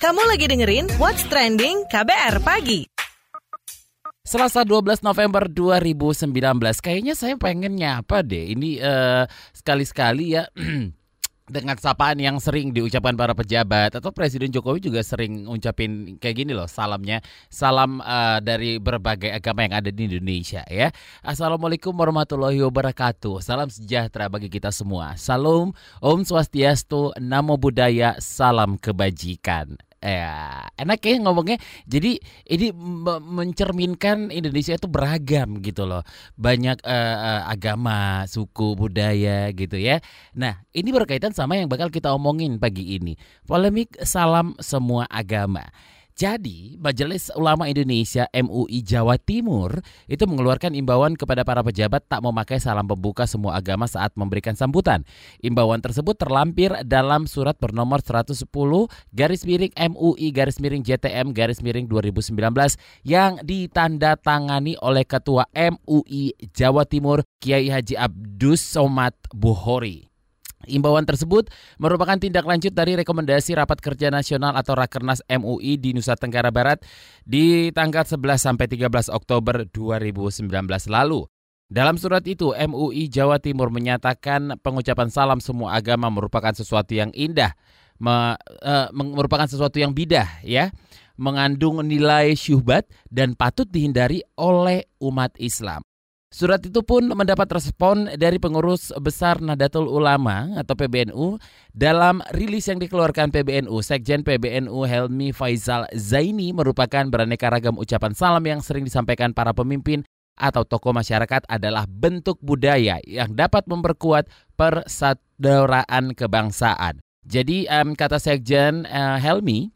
Kamu lagi dengerin What's Trending KBR Pagi. Selasa 12 November 2019 Kayaknya saya pengen nyapa deh. Ini uh, sekali-sekali ya dengan sapaan yang sering diucapkan para pejabat atau Presiden Jokowi juga sering ucapin kayak gini loh salamnya salam uh, dari berbagai agama yang ada di Indonesia ya. Assalamualaikum warahmatullahi wabarakatuh. Salam sejahtera bagi kita semua. Salam Om Swastiastu Namo Buddhaya salam kebajikan ya enak ya ngomongnya. Jadi ini mencerminkan Indonesia itu beragam gitu loh. Banyak uh, agama suku budaya gitu ya. Nah ini berkaitan sama yang bakal kita omongin pagi ini. Polemik salam semua agama jadi, Majelis Ulama Indonesia MUI Jawa Timur itu mengeluarkan imbauan kepada para pejabat tak memakai salam pembuka semua agama saat memberikan sambutan. Imbauan tersebut terlampir dalam surat bernomor 110 garis miring MUI garis miring JTM garis miring 2019 yang ditandatangani oleh Ketua MUI Jawa Timur Kiai Haji Abdus Somad Buhori. Imbauan tersebut merupakan tindak lanjut dari rekomendasi Rapat Kerja Nasional atau Rakernas MUI di Nusa Tenggara Barat di tanggal 11 sampai 13 Oktober 2019 lalu. Dalam surat itu, MUI Jawa Timur menyatakan pengucapan salam semua agama merupakan sesuatu yang indah, uh, merupakan sesuatu yang bidah, ya, mengandung nilai syuhbat dan patut dihindari oleh umat Islam. Surat itu pun mendapat respon dari pengurus besar Nahdlatul Ulama atau PBNU dalam rilis yang dikeluarkan PBNU. Sekjen PBNU Helmi Faizal Zaini merupakan beraneka ragam ucapan salam yang sering disampaikan para pemimpin atau tokoh masyarakat adalah bentuk budaya yang dapat memperkuat persaudaraan kebangsaan. Jadi um, kata Sekjen uh, Helmi,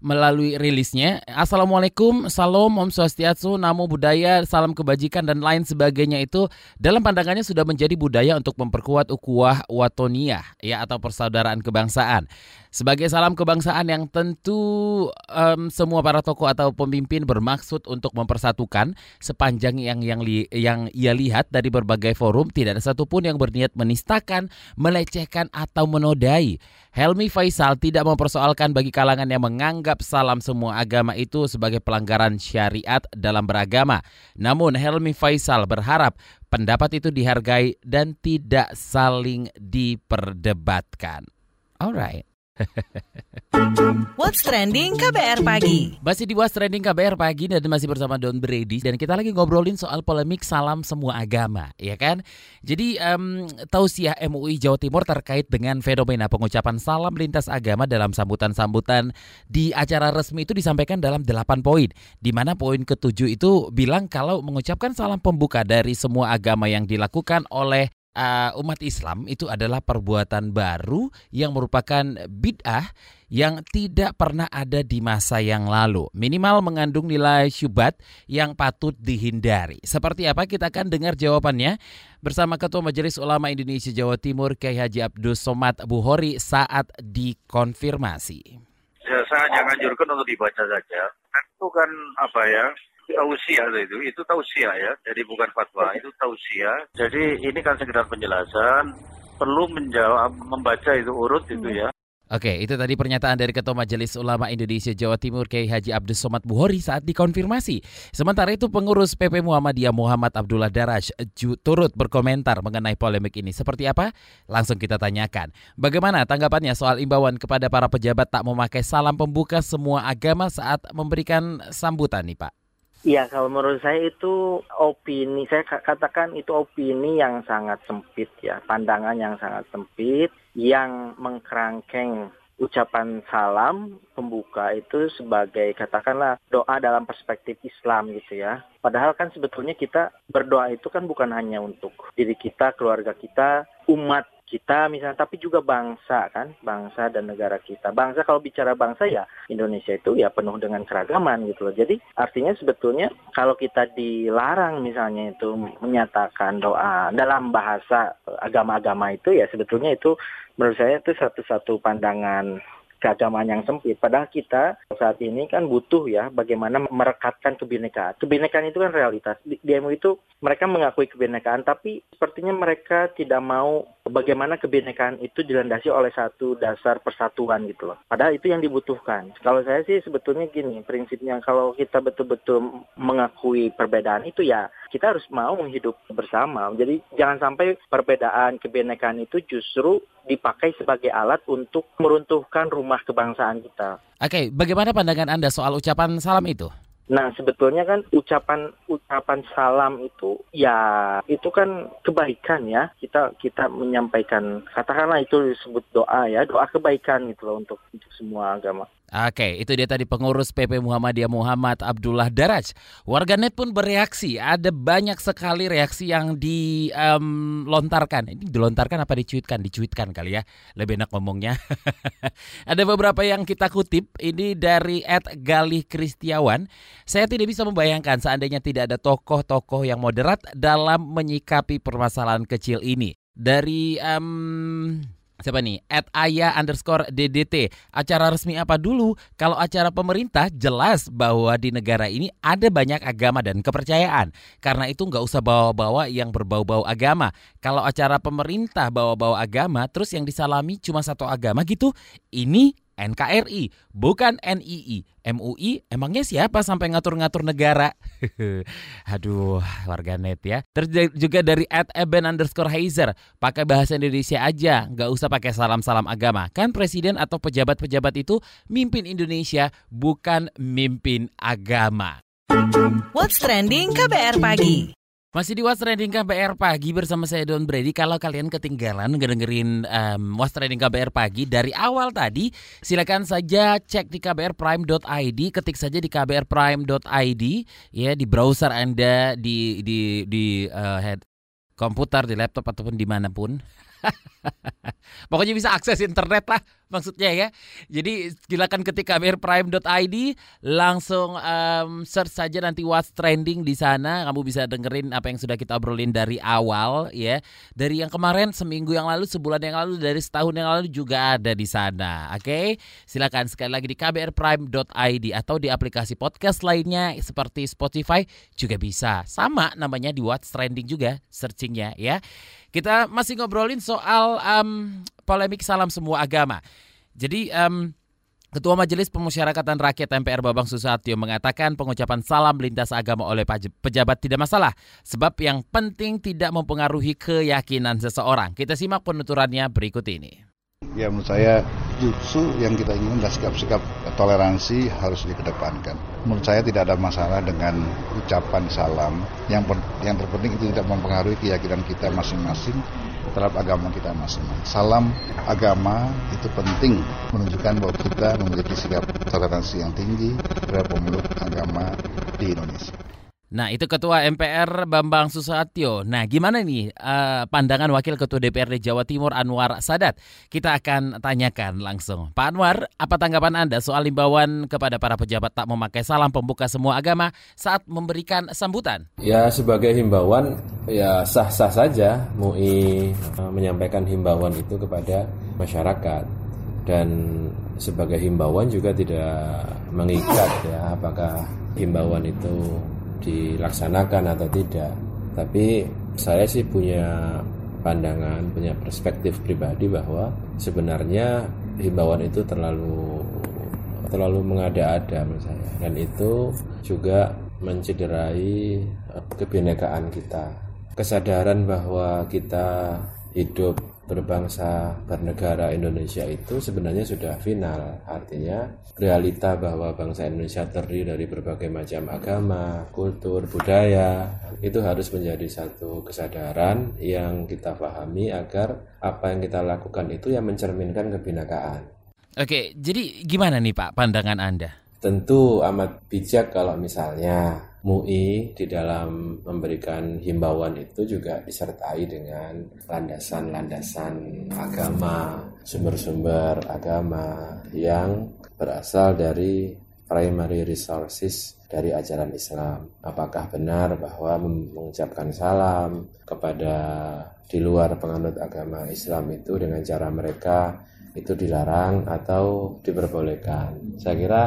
melalui rilisnya. Assalamualaikum, salam, om swastiastu, namo budaya, salam kebajikan dan lain sebagainya itu dalam pandangannya sudah menjadi budaya untuk memperkuat ukuah watonia ya atau persaudaraan kebangsaan. Sebagai salam kebangsaan yang tentu um, semua para tokoh atau pemimpin bermaksud untuk mempersatukan sepanjang yang yang li, yang ia lihat dari berbagai forum tidak ada satupun yang berniat menistakan, melecehkan atau menodai. Helmi Faisal tidak mempersoalkan bagi kalangan yang menganggap salam semua agama itu sebagai pelanggaran syariat dalam beragama. Namun Helmi Faisal berharap pendapat itu dihargai dan tidak saling diperdebatkan. Alright. What's Trending KBR Pagi? Masih di What's Trending KBR Pagi dan masih bersama Don Brady. Dan kita lagi ngobrolin soal polemik salam semua agama ya kan? Jadi um, tausiah MUI Jawa Timur terkait dengan fenomena pengucapan salam lintas agama dalam sambutan-sambutan Di acara resmi itu disampaikan dalam 8 poin. Di mana poin ketujuh itu bilang kalau mengucapkan salam pembuka dari semua agama yang dilakukan oleh uh, umat Islam itu adalah perbuatan baru yang merupakan bid'ah yang tidak pernah ada di masa yang lalu. Minimal mengandung nilai syubhat yang patut dihindari. Seperti apa kita akan dengar jawabannya bersama Ketua Majelis Ulama Indonesia Jawa Timur Kiai Haji Abdul Somad Buhori saat dikonfirmasi. Ya, saya hanya anjurkan untuk dibaca saja. Itu kan apa ya, tausiah itu itu tausiah ya jadi bukan fatwa itu tausiah jadi ini kan sekedar penjelasan perlu menjawab membaca itu urut itu ya Oke, itu tadi pernyataan dari Ketua Majelis Ulama Indonesia Jawa Timur Kiai Haji Abdus Somad Buhori saat dikonfirmasi. Sementara itu pengurus PP Muhammadiyah Muhammad Abdullah Daraj turut berkomentar mengenai polemik ini. Seperti apa? Langsung kita tanyakan. Bagaimana tanggapannya soal imbauan kepada para pejabat tak memakai salam pembuka semua agama saat memberikan sambutan nih Pak? Iya, kalau menurut saya itu opini, saya katakan itu opini yang sangat sempit ya, pandangan yang sangat sempit, yang mengkerangkeng ucapan salam pembuka itu sebagai katakanlah doa dalam perspektif Islam gitu ya. Padahal kan sebetulnya kita berdoa itu kan bukan hanya untuk diri kita, keluarga kita, umat kita misalnya tapi juga bangsa kan? Bangsa dan negara kita. Bangsa kalau bicara bangsa ya Indonesia itu ya penuh dengan keragaman gitu loh. Jadi artinya sebetulnya kalau kita dilarang misalnya itu menyatakan doa dalam bahasa agama-agama itu ya sebetulnya itu menurut saya itu satu-satu pandangan keagamaan yang sempit. Padahal kita saat ini kan butuh ya bagaimana merekatkan kebinekaan. Kebinekaan itu kan realitas. Di, itu mereka mengakui kebinekaan, tapi sepertinya mereka tidak mau bagaimana kebinekaan itu dilandasi oleh satu dasar persatuan gitu loh. Padahal itu yang dibutuhkan. Kalau saya sih sebetulnya gini, prinsipnya kalau kita betul-betul mengakui perbedaan itu ya kita harus mau hidup bersama. Jadi jangan sampai perbedaan kebinekaan itu justru dipakai sebagai alat untuk meruntuhkan rumah kebangsaan kita. Oke, bagaimana pandangan Anda soal ucapan salam itu? Nah, sebetulnya kan ucapan ucapan salam itu ya itu kan kebaikan ya. Kita kita menyampaikan katakanlah itu disebut doa ya, doa kebaikan gitu loh untuk untuk semua agama. Oke, itu dia tadi pengurus PP Muhammadiyah Muhammad Abdullah Daraj. Warganet pun bereaksi. Ada banyak sekali reaksi yang dilontarkan. Ini dilontarkan apa dicuitkan? Dicuitkan kali ya. Lebih enak ngomongnya. Ada beberapa yang kita kutip. Ini dari Ed Galih Kristiawan. Saya tidak bisa membayangkan seandainya tidak ada tokoh-tokoh yang moderat dalam menyikapi permasalahan kecil ini. Dari um, Siapa nih? At ayah underscore DDT. Acara resmi apa dulu? Kalau acara pemerintah jelas bahwa di negara ini ada banyak agama dan kepercayaan. Karena itu nggak usah bawa-bawa yang berbau-bau agama. Kalau acara pemerintah bawa-bawa agama, terus yang disalami cuma satu agama gitu, ini NKRI, bukan NII. MUI emangnya siapa sampai ngatur-ngatur negara? Aduh, warganet ya. Terus juga dari at Eben underscore Heiser, pakai bahasa Indonesia aja, nggak usah pakai salam-salam agama. Kan presiden atau pejabat-pejabat itu mimpin Indonesia, bukan mimpin agama. What's Trending KBR Pagi masih di What's Trending KBR Pagi bersama saya Don Brady. Kalau kalian ketinggalan ngedengerin um, What's Trending KBR Pagi dari awal tadi, silakan saja cek di kbrprime.id, ketik saja di kbrprime.id ya di browser Anda di di di uh, head komputer, di laptop ataupun di mana pun. Pokoknya bisa akses internet lah maksudnya ya. Jadi silakan ketik kbrprime.id langsung um, search saja nanti what's trending di sana. Kamu bisa dengerin apa yang sudah kita obrolin dari awal ya. Dari yang kemarin seminggu yang lalu, sebulan yang lalu, dari setahun yang lalu juga ada di sana. Oke. Okay? Silakan sekali lagi di kbrprime.id atau di aplikasi podcast lainnya seperti Spotify juga bisa. Sama namanya di what's trending juga searchingnya ya. Kita masih ngobrolin soal um, polemik salam semua agama. Jadi um, Ketua Majelis Pemusyarakatan Rakyat MPR Babang Susatyo mengatakan pengucapan salam lintas agama oleh pejabat tidak masalah sebab yang penting tidak mempengaruhi keyakinan seseorang. Kita simak penuturannya berikut ini. Ya menurut saya justru yang kita inginkan adalah sikap-sikap toleransi harus dikedepankan. Menurut saya tidak ada masalah dengan ucapan salam. Yang yang terpenting itu tidak mempengaruhi keyakinan kita masing-masing terhadap agama kita masing-masing. Salam agama itu penting menunjukkan bahwa kita memiliki sikap toleransi yang tinggi terhadap pemeluk agama di Indonesia. Nah itu Ketua MPR Bambang Susatyo. Nah gimana nih uh, pandangan Wakil Ketua DPRD Jawa Timur Anwar Sadat? Kita akan tanyakan langsung. Pak Anwar, apa tanggapan Anda soal imbauan kepada para pejabat tak memakai salam pembuka semua agama saat memberikan sambutan? Ya sebagai himbauan ya sah-sah saja MUI uh, menyampaikan himbauan itu kepada masyarakat dan sebagai himbauan juga tidak mengikat ya apakah himbauan itu dilaksanakan atau tidak. Tapi saya sih punya pandangan, punya perspektif pribadi bahwa sebenarnya himbauan itu terlalu terlalu mengada-ada menurut saya dan itu juga mencederai eh, kebinekaan kita. Kesadaran bahwa kita hidup berbangsa bernegara Indonesia itu sebenarnya sudah final. Artinya realita bahwa bangsa Indonesia terdiri dari berbagai macam agama, kultur, budaya itu harus menjadi satu kesadaran yang kita pahami agar apa yang kita lakukan itu yang mencerminkan kebinekaan. Oke, jadi gimana nih Pak pandangan Anda? Tentu amat bijak kalau misalnya MUI di dalam memberikan himbauan itu juga disertai dengan landasan-landasan agama, sumber-sumber agama yang berasal dari primary resources dari ajaran Islam. Apakah benar bahwa mengucapkan salam kepada di luar penganut agama Islam itu dengan cara mereka itu dilarang atau diperbolehkan? Saya kira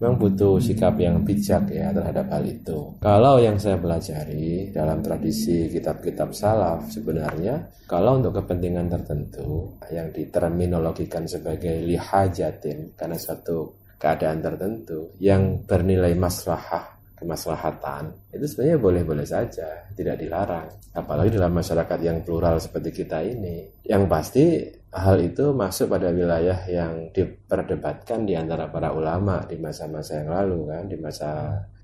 memang butuh sikap yang bijak ya terhadap hal itu. Kalau yang saya pelajari dalam tradisi kitab-kitab salaf sebenarnya kalau untuk kepentingan tertentu yang diterminologikan sebagai lihajatin karena suatu keadaan tertentu yang bernilai maslahah kemaslahatan itu sebenarnya boleh-boleh saja tidak dilarang apalagi dalam masyarakat yang plural seperti kita ini yang pasti hal itu masuk pada wilayah yang diperdebatkan di antara para ulama di masa-masa yang lalu kan di masa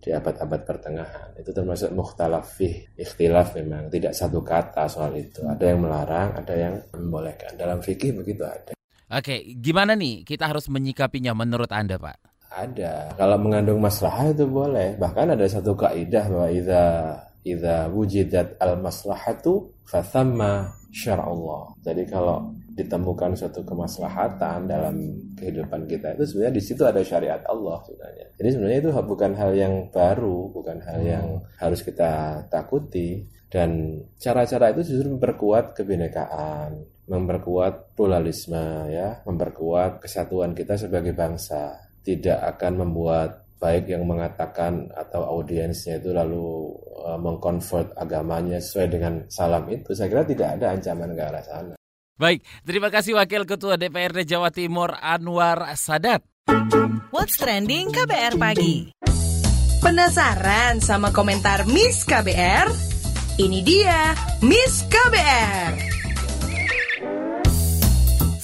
di abad-abad pertengahan itu termasuk mukhtalaf fih ikhtilaf memang tidak satu kata soal itu ada yang melarang ada yang membolehkan dalam fikih begitu ada Oke, gimana nih kita harus menyikapinya menurut Anda, Pak? Ada. Kalau mengandung maslahah itu boleh. Bahkan ada satu kaidah bahwa idza idza wujidat al maslahatu fathamma syar'allah. Jadi kalau ditemukan suatu kemaslahatan dalam kehidupan kita itu sebenarnya di situ ada syariat Allah sebenarnya. Jadi sebenarnya itu bukan hal yang baru, bukan hal yang harus kita takuti dan cara-cara itu justru memperkuat kebinekaan, memperkuat pluralisme ya, memperkuat kesatuan kita sebagai bangsa tidak akan membuat baik yang mengatakan atau audiensnya itu lalu uh, mengkonvert agamanya sesuai dengan salam itu saya kira tidak ada ancaman ke arah sana. Baik, terima kasih Wakil Ketua DPRD Jawa Timur Anwar Sadat. What's trending KBR pagi? Penasaran sama komentar Miss KBR? Ini dia Miss KBR.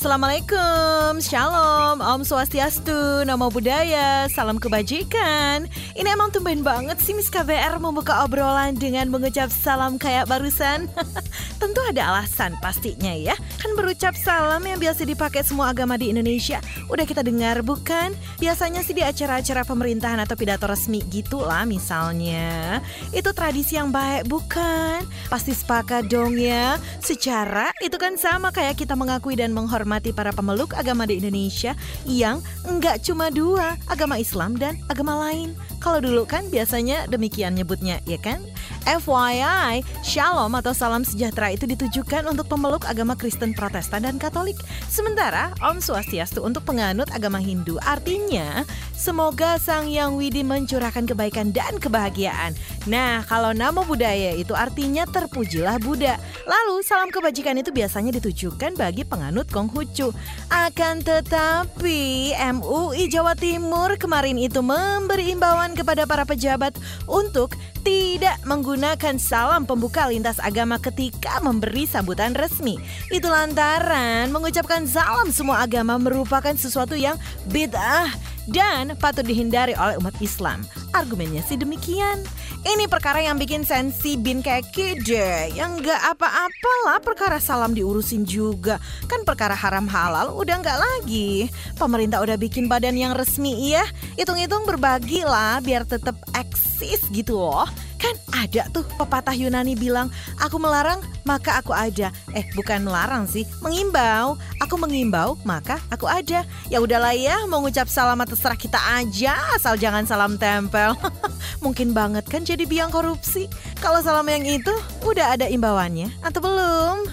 Assalamualaikum, Shalom, Om Swastiastu, Namo Buddhaya, Salam Kebajikan. Ini emang tumben banget sih Miss KBR membuka obrolan dengan mengucap salam kayak barusan. Tentu ada alasan pastinya ya. Kan berucap salam yang biasa dipakai semua agama di Indonesia. Udah kita dengar bukan? Biasanya sih di acara-acara pemerintahan atau pidato resmi gitu lah misalnya. Itu tradisi yang baik bukan? Pasti sepakat dong ya. Secara itu kan sama kayak kita mengakui dan menghormati menghormati para pemeluk agama di Indonesia yang enggak cuma dua, agama Islam dan agama lain. Kalau dulu kan biasanya demikian nyebutnya, ya kan? FYI, Shalom atau salam sejahtera itu ditujukan untuk pemeluk agama Kristen Protestan dan Katolik. Sementara Om Swastiastu untuk penganut agama Hindu. Artinya, semoga Sang Yang Widi mencurahkan kebaikan dan kebahagiaan. Nah, kalau nama budaya itu artinya terpujilah Buddha. Lalu, salam kebajikan itu biasanya ditujukan bagi penganut Konghucu. Akan tetapi, MUI Jawa Timur kemarin itu memberi imbauan kepada para pejabat untuk tidak menggunakan salam pembuka lintas agama ketika memberi sambutan resmi. Itu lantaran mengucapkan salam semua agama merupakan sesuatu yang bid'ah dan patut dihindari oleh umat Islam. Argumennya sih demikian. Ini perkara yang bikin sensi bin keki deh. Yang nggak apa-apalah perkara salam diurusin juga. Kan perkara haram halal udah nggak lagi. Pemerintah udah bikin badan yang resmi ya. Hitung-hitung berbagi lah biar tetap eksis gitu loh. Kan ada tuh pepatah Yunani bilang, aku melarang maka aku ada. Eh bukan melarang sih, mengimbau. Aku mengimbau maka aku ada. Ya udahlah ya, mau ngucap terserah kita aja, asal jangan salam tempel. Mungkin banget kan jadi biang korupsi. Kalau salam yang itu udah ada imbauannya atau belum?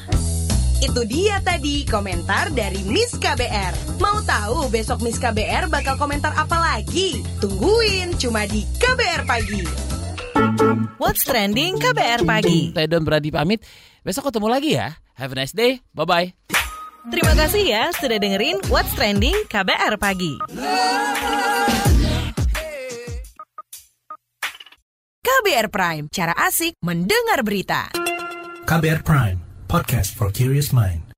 Itu dia tadi komentar dari Miss KBR. Mau tahu besok Miss KBR bakal komentar apa lagi? Tungguin cuma di KBR Pagi. What's Trending KBR Pagi. Saya Don Brady pamit. Besok ketemu lagi ya. Have a nice day. Bye-bye. Terima kasih ya sudah dengerin What's Trending KBR Pagi. KBR Prime, cara asik mendengar berita. KBR Prime, podcast for curious mind.